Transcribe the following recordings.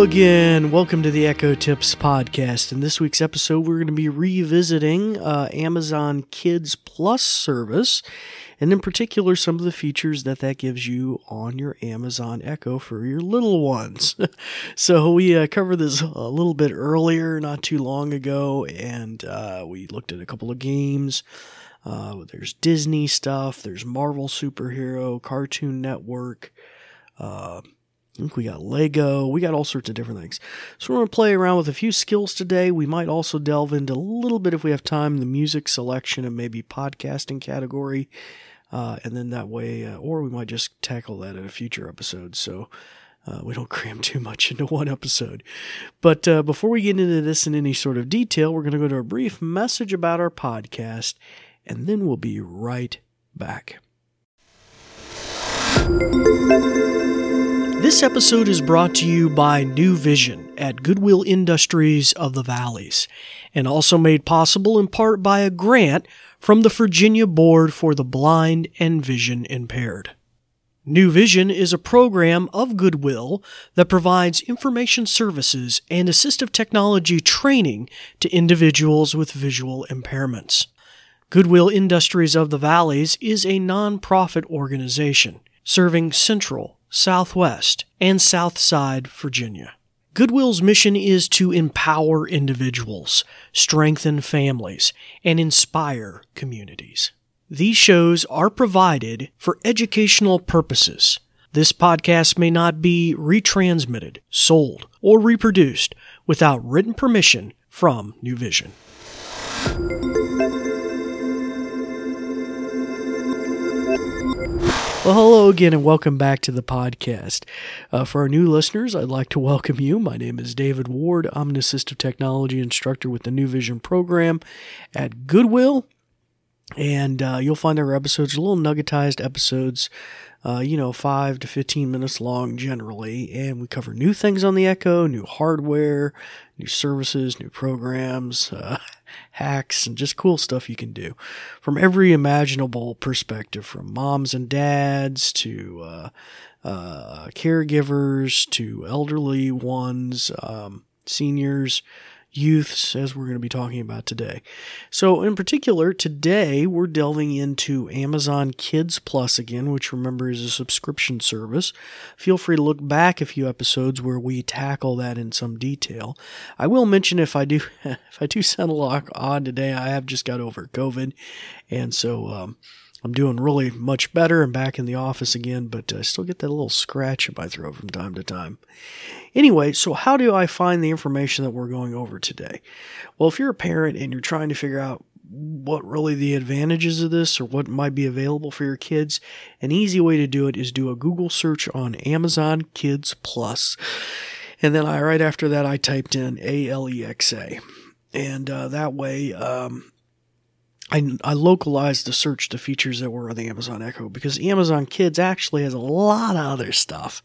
Again. Welcome to the Echo Tips podcast. In this week's episode, we're going to be revisiting uh, Amazon Kids Plus service, and in particular, some of the features that that gives you on your Amazon Echo for your little ones. so we uh, covered this a little bit earlier, not too long ago, and uh, we looked at a couple of games. Uh, there's Disney stuff. There's Marvel superhero, Cartoon Network. We got Lego. We got all sorts of different things. So we're going to play around with a few skills today. We might also delve into a little bit, if we have time, the music selection and maybe podcasting category. Uh, and then that way, uh, or we might just tackle that in a future episode. So uh, we don't cram too much into one episode. But uh, before we get into this in any sort of detail, we're going to go to a brief message about our podcast, and then we'll be right back. This episode is brought to you by New Vision at Goodwill Industries of the Valleys, and also made possible in part by a grant from the Virginia Board for the Blind and Vision Impaired. New Vision is a program of Goodwill that provides information services and assistive technology training to individuals with visual impairments. Goodwill Industries of the Valleys is a nonprofit organization serving Central, Southwest, and Southside Virginia. Goodwill's mission is to empower individuals, strengthen families, and inspire communities. These shows are provided for educational purposes. This podcast may not be retransmitted, sold, or reproduced without written permission from New Vision. Well, hello again, and welcome back to the podcast. Uh, for our new listeners, I'd like to welcome you. My name is David Ward. I'm an assistive technology instructor with the New Vision program at Goodwill. And uh, you'll find our episodes little nuggetized episodes, uh, you know, five to 15 minutes long generally. And we cover new things on the Echo, new hardware, new services, new programs. Uh, hacks, and just cool stuff you can do from every imaginable perspective from moms and dads to uh, uh, caregivers to elderly ones, um, seniors youths, as we're going to be talking about today. So, in particular, today we're delving into Amazon Kids Plus again, which remember is a subscription service. Feel free to look back a few episodes where we tackle that in some detail. I will mention if I do if I do sound a lot odd today, I have just got over COVID, and so. Um, I'm doing really much better and back in the office again, but I still get that little scratch in my throat from time to time. Anyway, so how do I find the information that we're going over today? Well, if you're a parent and you're trying to figure out what really the advantages of this or what might be available for your kids, an easy way to do it is do a Google search on Amazon Kids Plus. And then I, right after that, I typed in A L E X A. And uh, that way, um, I, I localized the search to features that were on the Amazon Echo because Amazon Kids actually has a lot of other stuff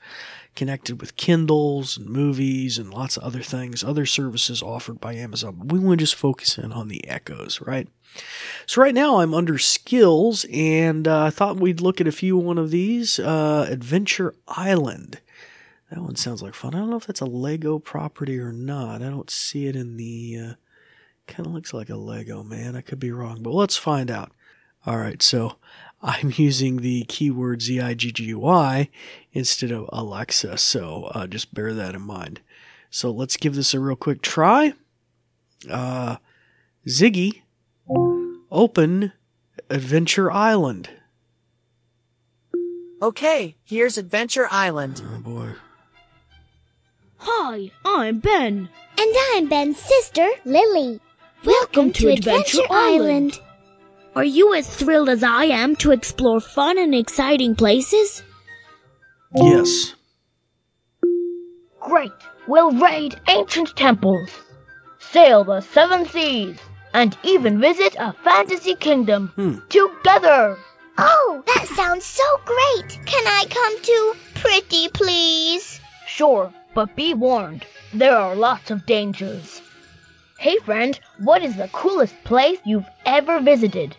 connected with Kindles and movies and lots of other things, other services offered by Amazon. But we want to just focus in on the Echoes, right? So right now I'm under skills and uh, I thought we'd look at a few one of these. Uh, Adventure Island. That one sounds like fun. I don't know if that's a Lego property or not. I don't see it in the. Uh, kind of looks like a Lego, man. I could be wrong, but let's find out. All right, so I'm using the keyword ZIGGY instead of Alexa, so uh, just bear that in mind. So let's give this a real quick try. Uh, Ziggy, open Adventure Island. Okay, here's Adventure Island. Oh boy. Hi, I'm Ben. And I'm Ben's sister, Lily. Welcome, to, Adventure, Island. Are you as thrilled as I am to explore fun and exciting places? Yes. Great! We'll raid ancient temples, sail the seven seas, and even visit a fantasy kingdom Hmm. together! Oh, that sounds so great. Can I come too? Pretty please. Sure, but be warned, there are lots of dangers. Hey friend, what is the coolest place you've ever visited?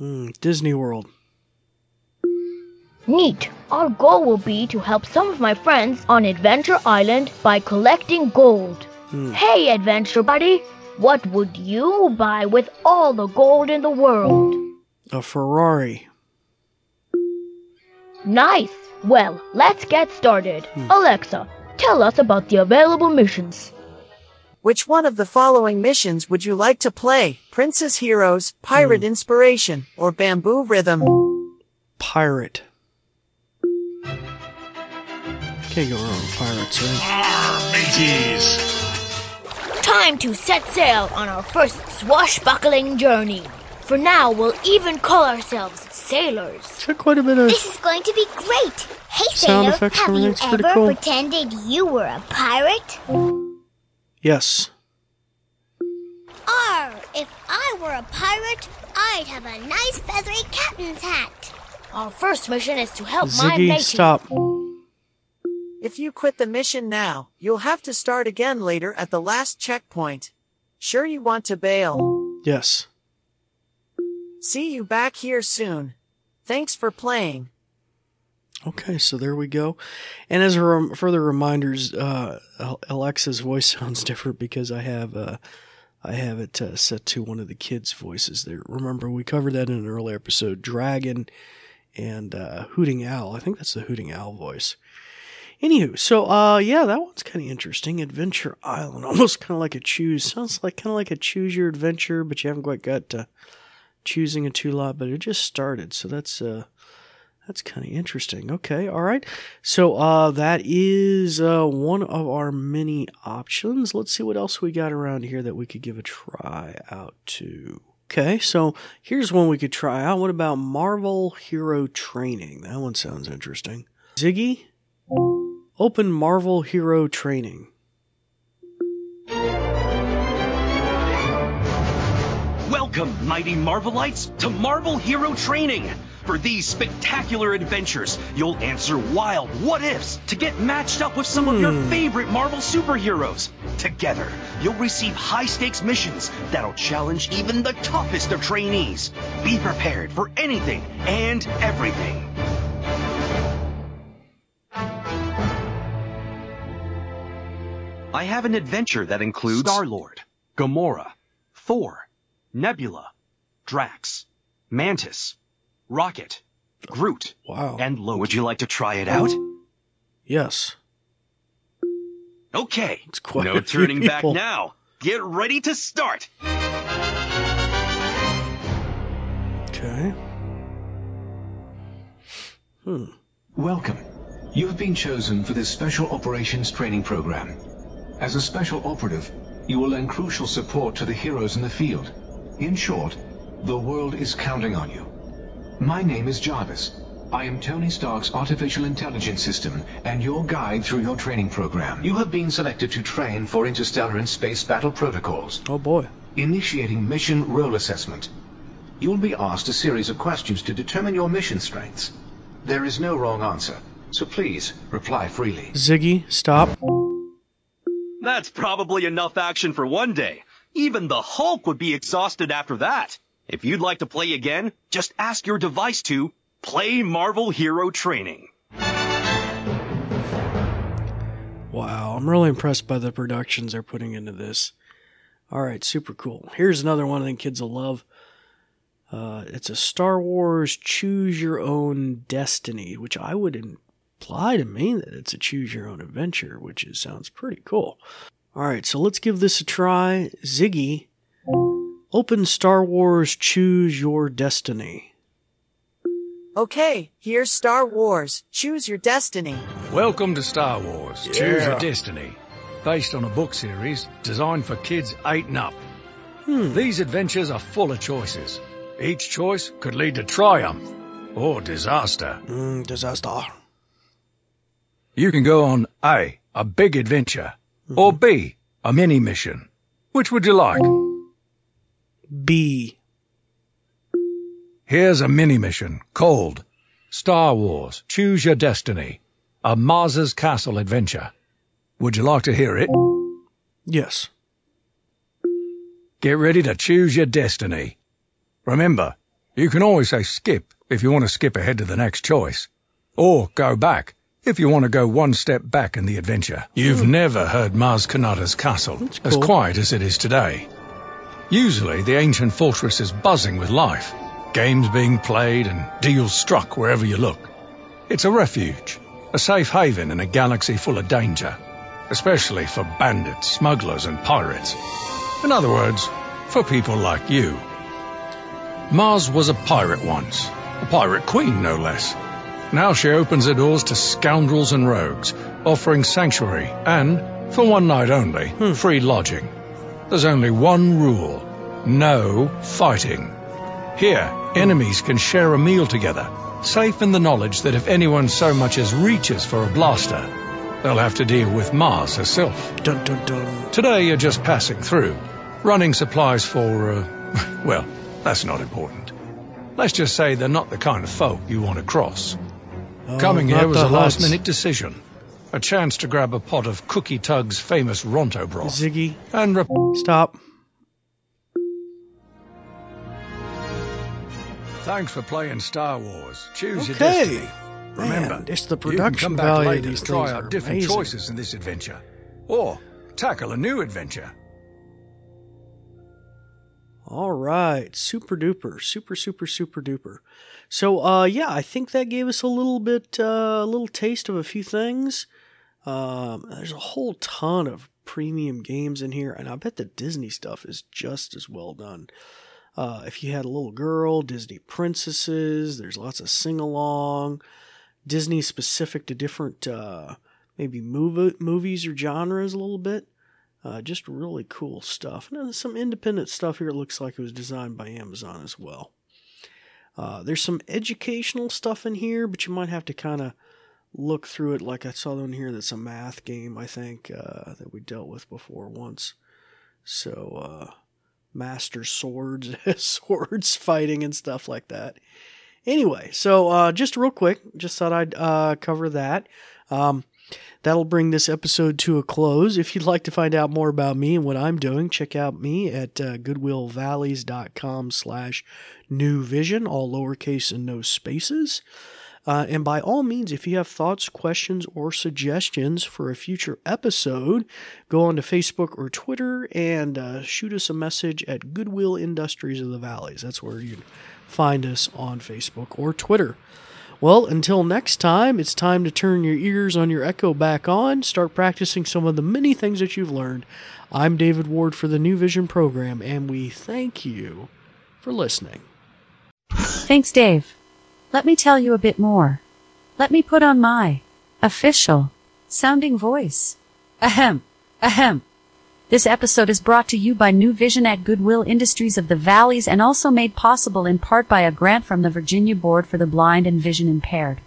Mm, Disney World. Neat. Our goal will be to help some of my friends on Adventure Island by collecting gold. Hey, Adventure Buddy, what would you buy with all the gold in the world? A Ferrari. Nice. Well, let's get started. Alexa, tell us about the available missions. Which one of the following missions would you like to play? Princess Heroes, Pirate hmm. Inspiration, or Bamboo Rhythm? Pirate. Can't go wrong with pirates, right? Arr, mateys! Time to set sail on our first swashbuckling journey. For now, we'll even call ourselves sailors. It's quite a bit of. This is going to be great. Hey, Sound Sailor, effects have you ever cool. pretended you were a pirate? Yes. Arr, if I were a pirate, I'd have a nice feathery captain's hat. Our first mission is to help my Ziggy, matey. stop. If you quit the mission now, you'll have to start again later at the last checkpoint. Sure you want to bail? Yes. See you back here soon. Thanks for playing. Okay, so there we go. And as a rem- further reminders, uh, Alexa's voice sounds different because I have uh, I have it uh, set to one of the kids' voices. There, remember we covered that in an earlier episode. Dragon and uh, Hooting Owl. I think that's the Hooting Owl voice. Anywho, so uh, yeah, that one's kind of interesting. Adventure Island, almost kind of like a choose. Sounds like kind of like a choose your adventure, but you haven't quite got to choosing a two lot. But it just started, so that's uh, that's kind of interesting. Okay, all right. So uh, that is uh, one of our many options. Let's see what else we got around here that we could give a try out to. Okay, so here's one we could try out. What about Marvel Hero Training? That one sounds interesting. Ziggy, open Marvel Hero Training. Welcome, mighty Marvelites, to Marvel Hero Training. For these spectacular adventures, you'll answer wild what ifs to get matched up with some of your hmm. favorite Marvel superheroes. Together, you'll receive high stakes missions that'll challenge even the toughest of trainees. Be prepared for anything and everything. I have an adventure that includes Star Lord, Gamora, Thor, Nebula, Drax, Mantis, Rocket, Groot, Wow. and Loki. Would you like to try it out? Yes. Okay. It's quite no a few turning back now. Get ready to start. Okay. Hmm. Welcome. You have been chosen for this Special Operations Training Program. As a Special Operative, you will lend crucial support to the heroes in the field. In short, the world is counting on you. My name is Jarvis. I am Tony Stark's artificial intelligence system and your guide through your training program. You have been selected to train for interstellar and space battle protocols. Oh boy. Initiating mission role assessment. You will be asked a series of questions to determine your mission strengths. There is no wrong answer, so please reply freely. Ziggy, stop. That's probably enough action for one day. Even the Hulk would be exhausted after that. If you'd like to play again, just ask your device to play Marvel Hero Training. Wow, I'm really impressed by the productions they're putting into this. All right, super cool. Here's another one I think kids will love. Uh, it's a Star Wars Choose Your Own Destiny, which I would imply to mean that it's a Choose Your Own Adventure, which is, sounds pretty cool. All right, so let's give this a try. Ziggy, open Star Wars Choose Your Destiny. Okay, here's Star Wars. Choose your destiny. Welcome to Star Wars Choose Your Destiny, based on a book series designed for kids 8 and up. These adventures are full of choices. Each choice could lead to triumph or disaster. Mm, disaster. You can go on A, a big adventure, or B, a mini mission. Which would you like? B. Here's a mini mission called Star Wars Choose Your Destiny, a Maz's Castle adventure. Would you like to hear it? Yes. Get ready to choose your destiny. Remember, you can always say skip if you want to skip ahead to the next choice. Or go back, if you want to go one step back in the adventure. You've hmm. never heard Maz Kanata's castle, as quiet as it is today. Usually, the ancient fortress is buzzing with life, games being played and deals struck wherever you look. It's a refuge, a safe haven in a galaxy full of danger, especially for bandits, smugglers, and pirates. In other words, for people like you. Maz was a pirate once, a pirate queen no less. Now she opens her doors to scoundrels and rogues, offering sanctuary and, for one night only, hmm. free lodging. There's only one rule no fighting. Here, enemies can share a meal together, safe in the knowledge that if anyone so much as reaches for a blaster, they'll have to deal with Maz herself. Dun dun dun. Today you're just passing through, running supplies for, uh, well, that's not important. Let's just say they're not the kind of folk you want to cross. Coming here was a last minute decision. A chance to grab a pot of Cookie Tug's famous Ronto broth. Ziggy, and rep- stop. Thanks for playing Star Wars. Choose your destiny. Remember, Man, it's the production you can come back value later these to try out different amazing. choices in this adventure, or tackle a new adventure. All right, super duper, super super super duper. So, uh, yeah, I think that gave us a little bit, uh, a little taste of a few things. Um, there's a whole ton of premium games in here, and I bet the Disney stuff is just as well done. Uh, if you had a little girl, Disney princesses, there's lots of sing along, Disney specific to different, uh, maybe movie, movies or genres a little bit. Uh, just really cool stuff. And then some independent stuff here. It looks like it was designed by Amazon as well. Uh, there's some educational stuff in here, but you might have to kind of look through it. Like I saw one here that's a math game, I think, uh, that we dealt with before once. So, uh, master swords, swords fighting and stuff like that. Anyway, so uh, just real quick, just thought I'd uh, cover that. Um, that'll bring this episode to a close. If you'd like to find out more about me and what I'm doing, check out me at uh, goodwillvalleys.com slash new vision, all lowercase and no spaces. Uh, and by all means, if you have thoughts, questions, or suggestions for a future episode, go on to Facebook or Twitter and uh, shoot us a message at Goodwill Industries of the Valleys. That's where you'd find us on Facebook or Twitter. Well, until next time, it's time to turn your ears on your Echo back on, start practicing some of the many things that you've learned. I'm David Ward for the New Vision program, and we thank you for listening. Thanks, Dave. Let me tell you a bit more. Let me put on my official sounding voice. Ahem. Ahem. This episode is brought to you by New Vision at Goodwill Industries of the Valleys and also made possible in part by a grant from the Virginia Board for the Blind and Vision Impaired.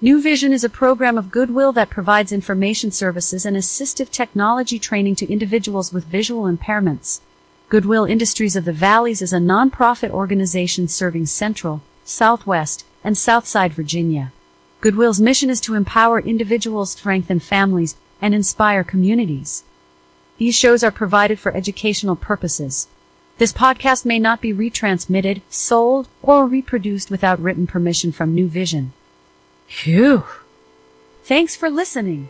New Vision is a program of Goodwill that provides information services and assistive technology training to individuals with visual impairments. Goodwill Industries of the Valleys is a nonprofit organization serving Central, Southwest, and Southside Virginia. Goodwill's mission is to empower individuals, strengthen families, and inspire communities. These shows are provided for educational purposes. This podcast may not be retransmitted, sold, or reproduced without written permission from New Vision. Phew. Thanks for listening.